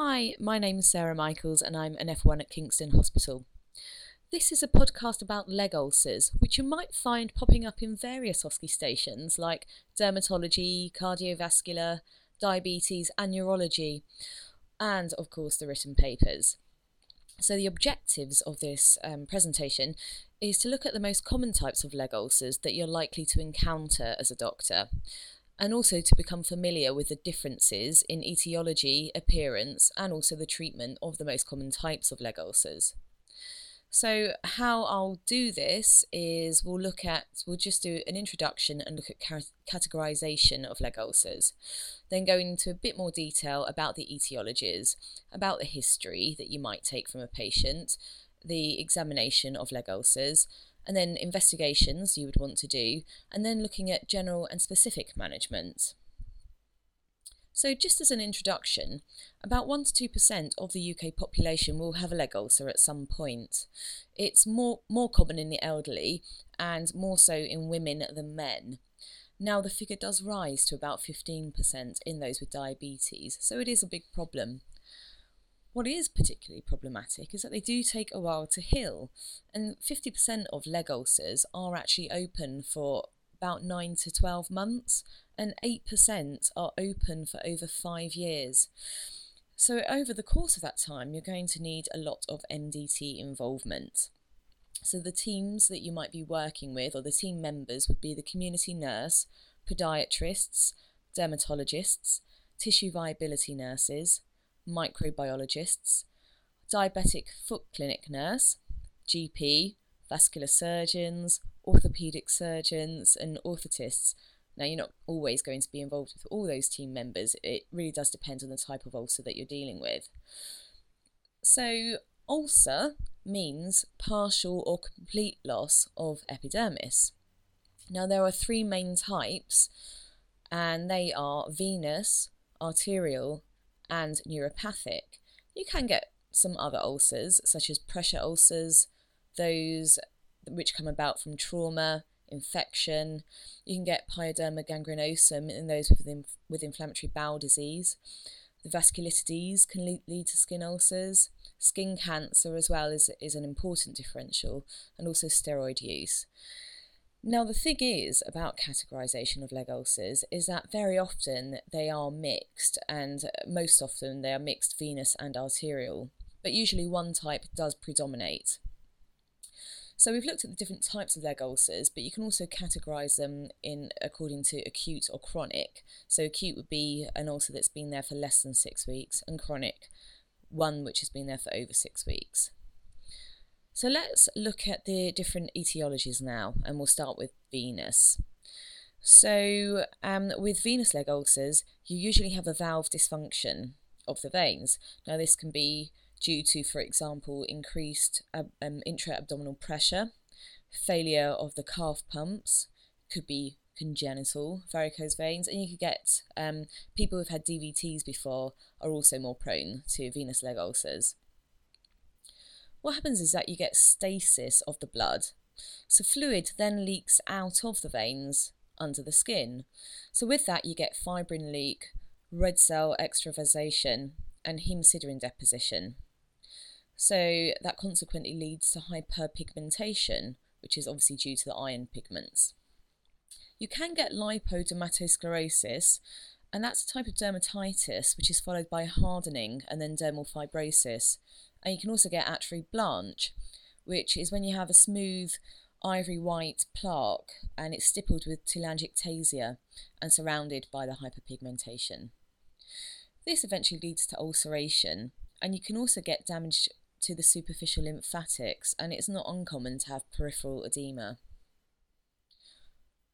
Hi, my name is Sarah Michaels and I'm an F1 at Kingston Hospital. This is a podcast about leg ulcers, which you might find popping up in various OSCE stations like dermatology, cardiovascular, diabetes, and neurology, and of course the written papers. So, the objectives of this um, presentation is to look at the most common types of leg ulcers that you're likely to encounter as a doctor and also to become familiar with the differences in etiology, appearance, and also the treatment of the most common types of leg ulcers. So, how I'll do this is we'll look at, we'll just do an introduction and look at categorization of leg ulcers, then go into a bit more detail about the etiologies, about the history that you might take from a patient, the examination of leg ulcers, and then investigations you would want to do, and then looking at general and specific management. So, just as an introduction, about 1 to 2% of the UK population will have a leg ulcer at some point. It's more, more common in the elderly and more so in women than men. Now, the figure does rise to about 15% in those with diabetes, so it is a big problem. What is particularly problematic is that they do take a while to heal, and 50% of leg ulcers are actually open for about 9 to 12 months, and 8% are open for over five years. So, over the course of that time, you're going to need a lot of MDT involvement. So, the teams that you might be working with, or the team members, would be the community nurse, podiatrists, dermatologists, tissue viability nurses, microbiologists, diabetic foot clinic nurse, GP, vascular surgeons, orthopaedic surgeons, and orthotists. Now, you're not always going to be involved with all those team members. It really does depend on the type of ulcer that you're dealing with. So, ulcer means partial or complete loss of epidermis. Now, there are three main types, and they are venous, arterial, and neuropathic. You can get some other ulcers, such as pressure ulcers, those which come about from trauma, infection. You can get pyoderma gangrenosum in those with, inf- with inflammatory bowel disease. The vasculitides can lead, lead to skin ulcers. Skin cancer, as well, is, is an important differential, and also steroid use. Now, the thing is about categorization of leg ulcers is that very often they are mixed, and uh, most often they are mixed venous and arterial, but usually one type does predominate. So we've looked at the different types of leg ulcers, but you can also categorize them in according to acute or chronic. So acute would be an ulcer that's been there for less than six weeks, and chronic, one which has been there for over six weeks. So let's look at the different etiologies now, and we'll start with venous. So, um, with venous leg ulcers, you usually have a valve dysfunction of the veins. Now, this can be due to, for example, increased um, intra abdominal pressure, failure of the calf pumps, could be congenital varicose veins, and you could get um, people who've had DVTs before are also more prone to venous leg ulcers what happens is that you get stasis of the blood. So fluid then leaks out of the veins under the skin. So with that, you get fibrin leak, red cell extravasation, and hemosiderin deposition. So that consequently leads to hyperpigmentation, which is obviously due to the iron pigments. You can get lipodermatosclerosis, and that's a type of dermatitis which is followed by hardening and then dermal fibrosis, and you can also get atrophie blanche, which is when you have a smooth ivory white plaque and it's stippled with telangiectasia and surrounded by the hyperpigmentation. This eventually leads to ulceration, and you can also get damage to the superficial lymphatics, and it's not uncommon to have peripheral edema.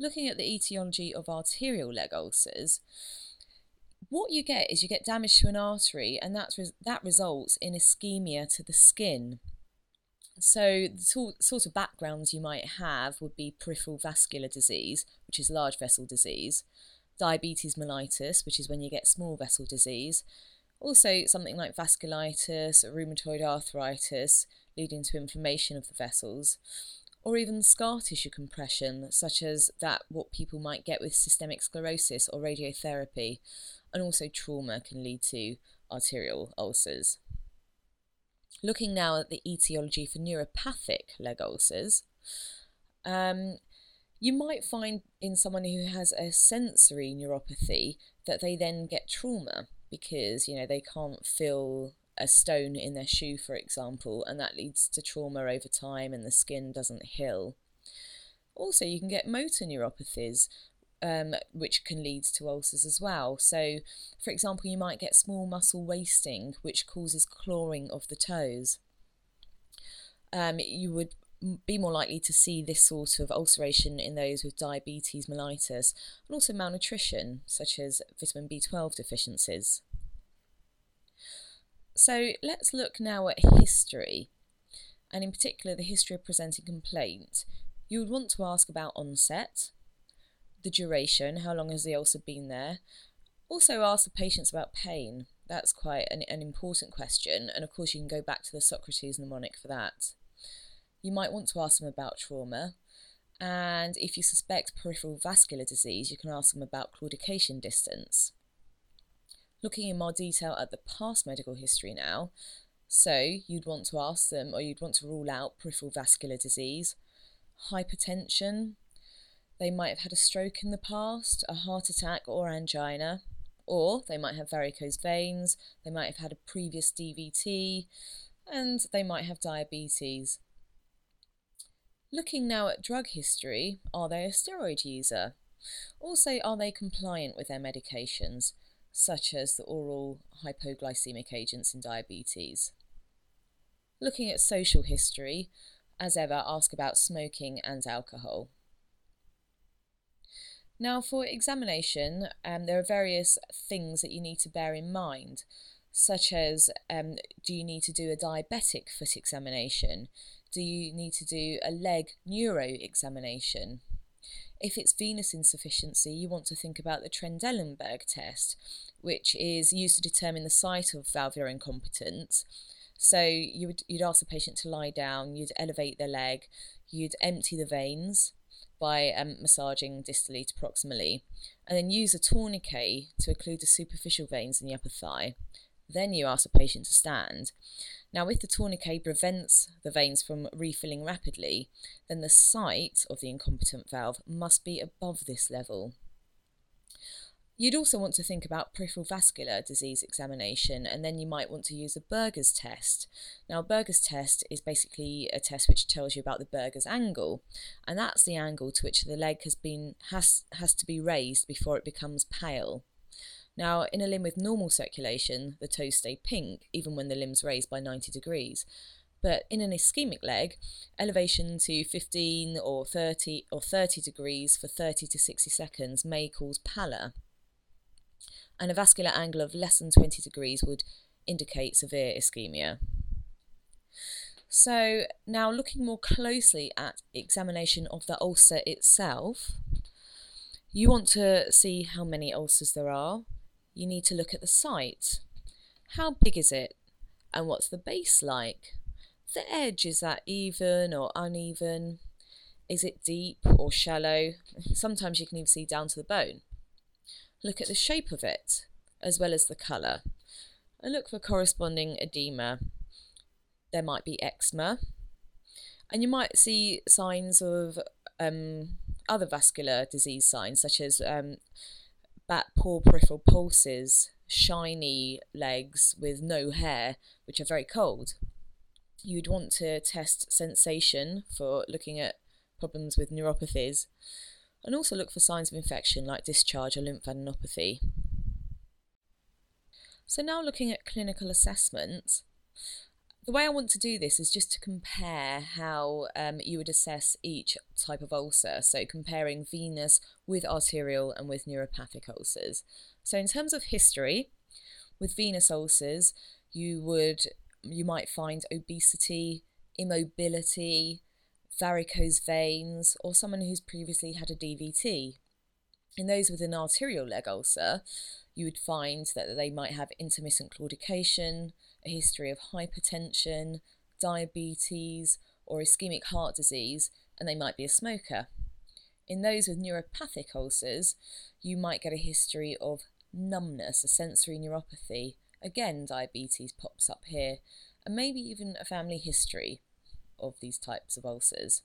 Looking at the etiology of arterial leg ulcers, what you get is you get damage to an artery, and that's that results in ischemia to the skin. So, the sort of backgrounds you might have would be peripheral vascular disease, which is large vessel disease, diabetes mellitus, which is when you get small vessel disease, also something like vasculitis, rheumatoid arthritis, leading to inflammation of the vessels, or even scar tissue compression, such as that what people might get with systemic sclerosis or radiotherapy, and also trauma can lead to arterial ulcers. Looking now at the etiology for neuropathic leg ulcers, um, you might find in someone who has a sensory neuropathy that they then get trauma because you know they can't feel a stone in their shoe, for example, and that leads to trauma over time and the skin doesn't heal. Also, you can get motor neuropathies, um, which can lead to ulcers as well. So, for example, you might get small muscle wasting, which causes clawing of the toes. Um, you would be more likely to see this sort of ulceration in those with diabetes mellitus and also malnutrition, such as vitamin B12 deficiencies. So let's look now at history, and in particular the history of presenting complaint. You would want to ask about onset, the duration, how long has the ulcer been there. Also ask the patients about pain. That's quite an, an important question, and of course you can go back to the Socrates mnemonic for that. You might want to ask them about trauma, and if you suspect peripheral vascular disease, you can ask them about claudication distance. Looking in more detail at the past medical history now, so you'd want to ask them, or you'd want to rule out peripheral vascular disease, hypertension. They might have had a stroke in the past, a heart attack, or angina, or they might have varicose veins, they might have had a previous DVT, and they might have diabetes. Looking now at drug history, are they a steroid user? Also, are they compliant with their medications, such as the oral hypoglycemic agents in diabetes? Looking at social history, as ever, ask about smoking and alcohol. Now, for examination, um, there are various things that you need to bear in mind, such as um, do you need to do a diabetic foot examination? do you need to do a leg neuro examination? If it's venous insufficiency, you want to think about the Trendelenburg test, which is used to determine the site of valvular incompetence. So you would you'd ask the patient to lie down, you'd elevate their leg, you'd empty the veins by um, massaging distally to proximally, and then use a tourniquet to occlude the superficial veins in the upper thigh. Then you ask the patient to stand. Now, if the tourniquet prevents the veins from refilling rapidly, then the site of the incompetent valve must be above this level. You'd also want to think about peripheral vascular disease examination, and then you might want to use a Buerger's test. Now, Buerger's test is basically a test which tells you about the Buerger's angle, and that's the angle to which the leg has been has has to be raised before it becomes pale. Now, in a limb with normal circulation, the toes stay pink even when the limb's raised by 90 degrees. But in an ischemic leg, elevation to 15 or 30 or 30 degrees for 30 to 60 seconds may cause pallor. And a vascular angle of less than 20 degrees would indicate severe ischemia. So, now looking more closely at examination of the ulcer itself, you want to see how many ulcers there are, you need to look at the site. How big is it? And what's the base like? The edge, is that even or uneven? Is it deep or shallow? Sometimes you can even see down to the bone. Look at the shape of it, as well as the colour. And look for corresponding edema. There might be eczema. And you might see signs of um, other vascular disease signs, such as um, that poor peripheral pulses, shiny legs with no hair, which are very cold. You'd want to test sensation for looking at problems with neuropathies and also look for signs of infection like discharge or lymphadenopathy. So, now looking at clinical assessment, the way I want to do this is just to compare how um, you would assess each type of ulcer. So, comparing venous with arterial and with neuropathic ulcers. So, in terms of history, with venous ulcers, you would you might find obesity, immobility, varicose veins, or someone who's previously had a DVT. In those with an arterial leg ulcer, you would find that they might have intermittent claudication, a history of hypertension, diabetes, or ischemic heart disease, and they might be a smoker. In those with neuropathic ulcers, you might get a history of numbness, a sensory neuropathy, again diabetes pops up here, and maybe even a family history of these types of ulcers.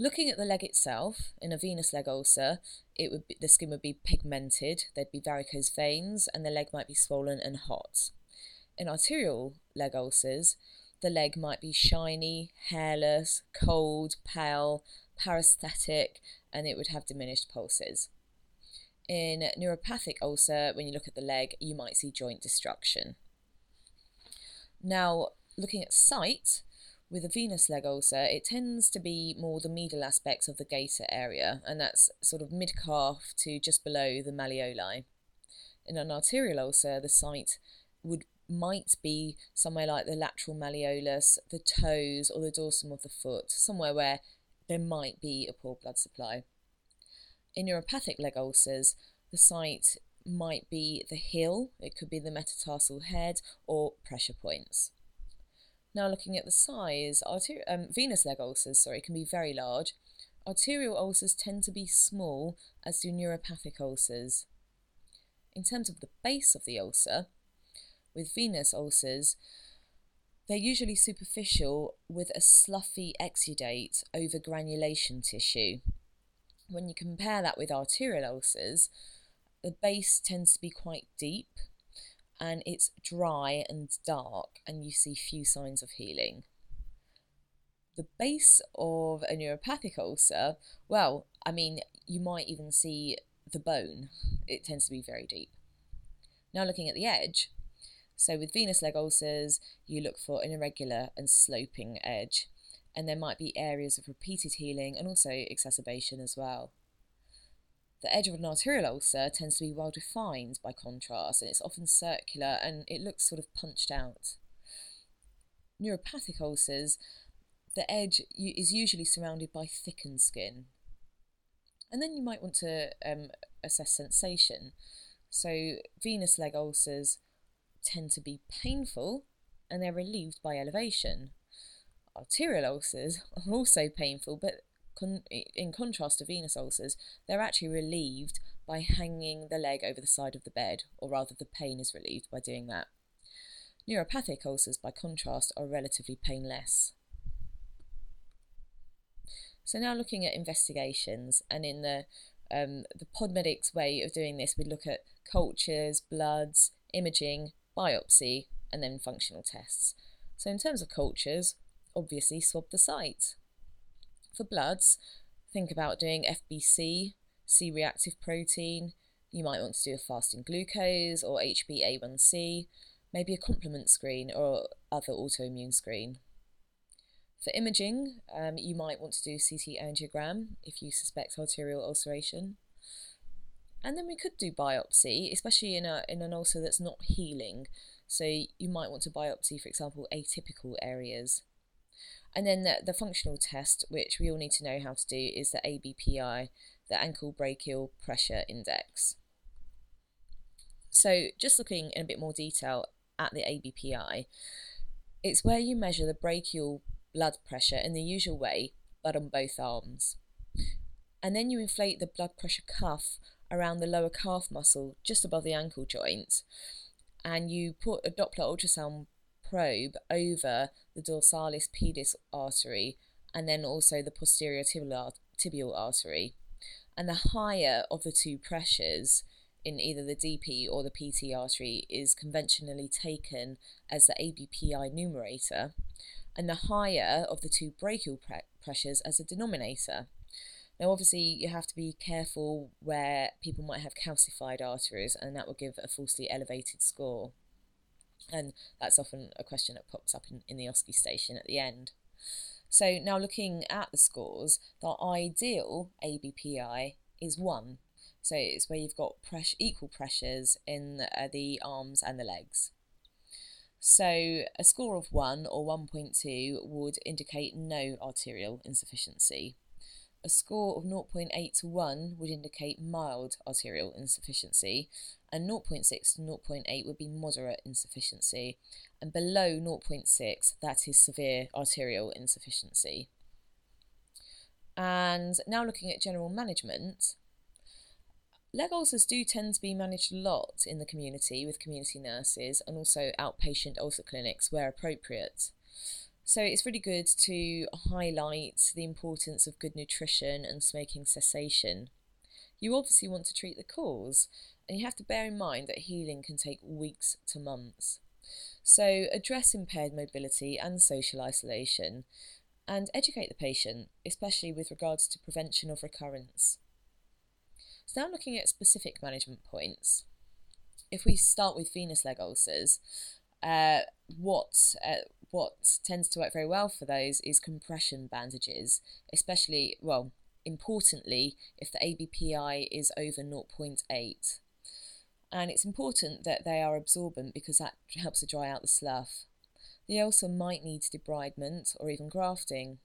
Looking at the leg itself, in a venous leg ulcer, it would be, the skin would be pigmented, there'd be varicose veins, and the leg might be swollen and hot. In arterial leg ulcers, the leg might be shiny, hairless, cold, pale, parasthetic, and it would have diminished pulses. In neuropathic ulcer, when you look at the leg, you might see joint destruction. Now, looking at site, with a venous leg ulcer, it tends to be more the medial aspects of the gaiter area, and that's sort of mid calf to just below the malleoli. In an arterial ulcer, the site would might be somewhere like the lateral malleolus, the toes, or the dorsum of the foot, somewhere where there might be a poor blood supply. In neuropathic leg ulcers, the site might be the heel, it could be the metatarsal head, or pressure points. Now, looking at the size, arter- um, venous leg ulcers, sorry, can be very large. Arterial ulcers tend to be small, as do neuropathic ulcers. In terms of the base of the ulcer, with venous ulcers, they're usually superficial with a sloughy exudate over granulation tissue. When you compare that with arterial ulcers, the base tends to be quite deep and it's dry and dark, and you see few signs of healing. The base of a neuropathic ulcer, well, I mean, you might even see the bone, it tends to be very deep. Now, looking at the edge, so with venous leg ulcers, you look for an irregular and sloping edge, and there might be areas of repeated healing and also exacerbation as well. The edge of an arterial ulcer tends to be well defined by contrast and it's often circular and it looks sort of punched out. Neuropathic ulcers, the edge is usually surrounded by thickened skin. And then you might want to um, assess sensation. So, venous leg ulcers tend to be painful and they're relieved by elevation. Arterial ulcers are also painful, but con- in contrast to venous ulcers, they're actually relieved by hanging the leg over the side of the bed, or rather, the pain is relieved by doing that. Neuropathic ulcers, by contrast, are relatively painless. So now looking at investigations, and in the um, the Podmedics way of doing this, we look at cultures, bloods, imaging, biopsy, and then functional tests. So in terms of cultures, obviously swab the site. For bloods, think about doing FBC, C reactive protein. You might want to do a fasting glucose or HbA1c, maybe a complement screen or other autoimmune screen. For imaging, um, you might want to do CT angiogram if you suspect arterial ulceration. And then we could do biopsy, especially in a in an ulcer that's not healing. So you might want to biopsy, for example, atypical areas. And then the, the functional test, which we all need to know how to do, is the ABPI, the ankle brachial pressure index. So, just looking in a bit more detail at the ABPI, it's where you measure the brachial blood pressure in the usual way, but on both arms. And then you inflate the blood pressure cuff around the lower calf muscle just above the ankle joint, and you put a Doppler ultrasound probe over the dorsalis pedis artery and then also the posterior tibial, artery. And the higher of the two pressures in either the DP or the PT artery is conventionally taken as the ABPI numerator, and the higher of the two brachial pre- pressures as a denominator. Now, obviously, you have to be careful where people might have calcified arteries, and that will give a falsely elevated score. And that's often a question that pops up in, in the OSCE station at the end. So now looking at the scores, the ideal ABPI is 1. So it's where you've got press- equal pressures in uh, the arms and the legs. So a score of 1 or 1.2 would indicate no arterial insufficiency. A score of 0.8 to 1 would indicate mild arterial insufficiency, and 0.6 to 0.8 would be moderate insufficiency, and below 0.6, that is severe arterial insufficiency. And now looking at general management, Leg ulcers do tend to be managed a lot in the community with community nurses and also outpatient ulcer clinics where appropriate. So it's really good to highlight the importance of good nutrition and smoking cessation. You obviously want to treat the cause, and you have to bear in mind that healing can take weeks to months. So address impaired mobility and social isolation, and educate the patient, especially with regards to prevention of recurrence. So now looking at specific management points. If we start with venous leg ulcers, uh, what uh, what tends to work very well for those is compression bandages, especially well, importantly, if the ABPI is over 0.8. And it's important that they are absorbent because that helps to dry out the slough. The ulcer might need debridement or even grafting.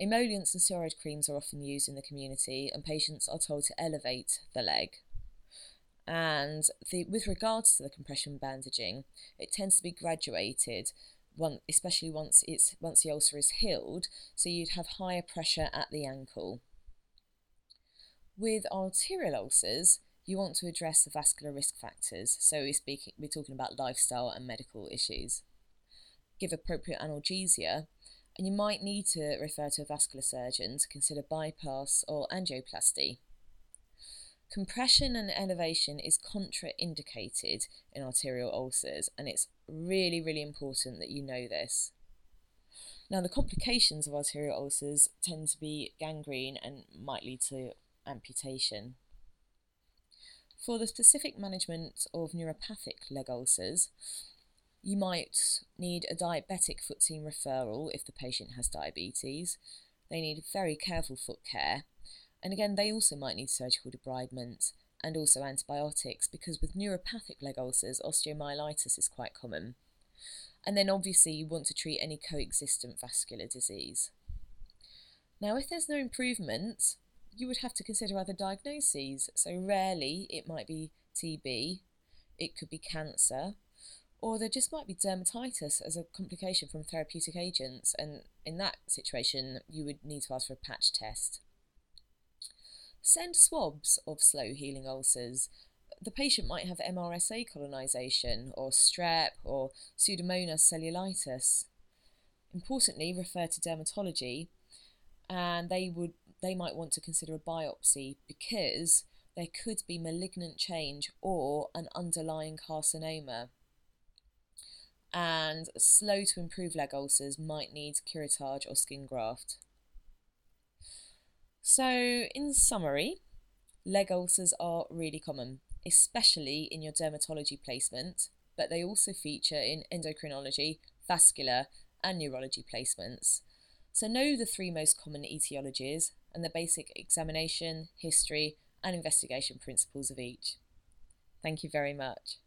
Emollients and steroid creams are often used in the community, and patients are told to elevate the leg. And the, with regards to the compression bandaging, it tends to be graduated, one, especially once it's once the ulcer is healed. So you'd have higher pressure at the ankle. With arterial ulcers, you want to address the vascular risk factors. So we're speaking, we're talking about lifestyle and medical issues. Give appropriate analgesia and you might need to refer to a vascular surgeon to consider bypass or angioplasty. Compression and elevation is contraindicated in arterial ulcers, and it's really, really important that you know this. Now, the complications of arterial ulcers tend to be gangrene and might lead to amputation. For the specific management of neuropathic leg ulcers, you might need a diabetic foot team referral if the patient has diabetes. They need very careful foot care. And again, they also might need surgical debridement and also antibiotics because with neuropathic leg ulcers, osteomyelitis is quite common. And then obviously, you want to treat any coexistent vascular disease. Now, if there's no improvement, you would have to consider other diagnoses. So, rarely it might be TB, it could be cancer, or there just might be dermatitis as a complication from therapeutic agents, and in that situation, you would need to ask for a patch test. Send swabs of slow healing ulcers. The patient might have MRSA colonisation, or strep, or Pseudomonas cellulitis. Importantly, refer to dermatology, and they would they might want to consider a biopsy because there could be malignant change or an underlying carcinoma and slow to improve leg ulcers might need curettage or skin graft. So, in summary, leg ulcers are really common, especially in your dermatology placement, but they also feature in endocrinology, vascular, and neurology placements. So, know the three most common etiologies and the basic examination, history, and investigation principles of each. Thank you very much.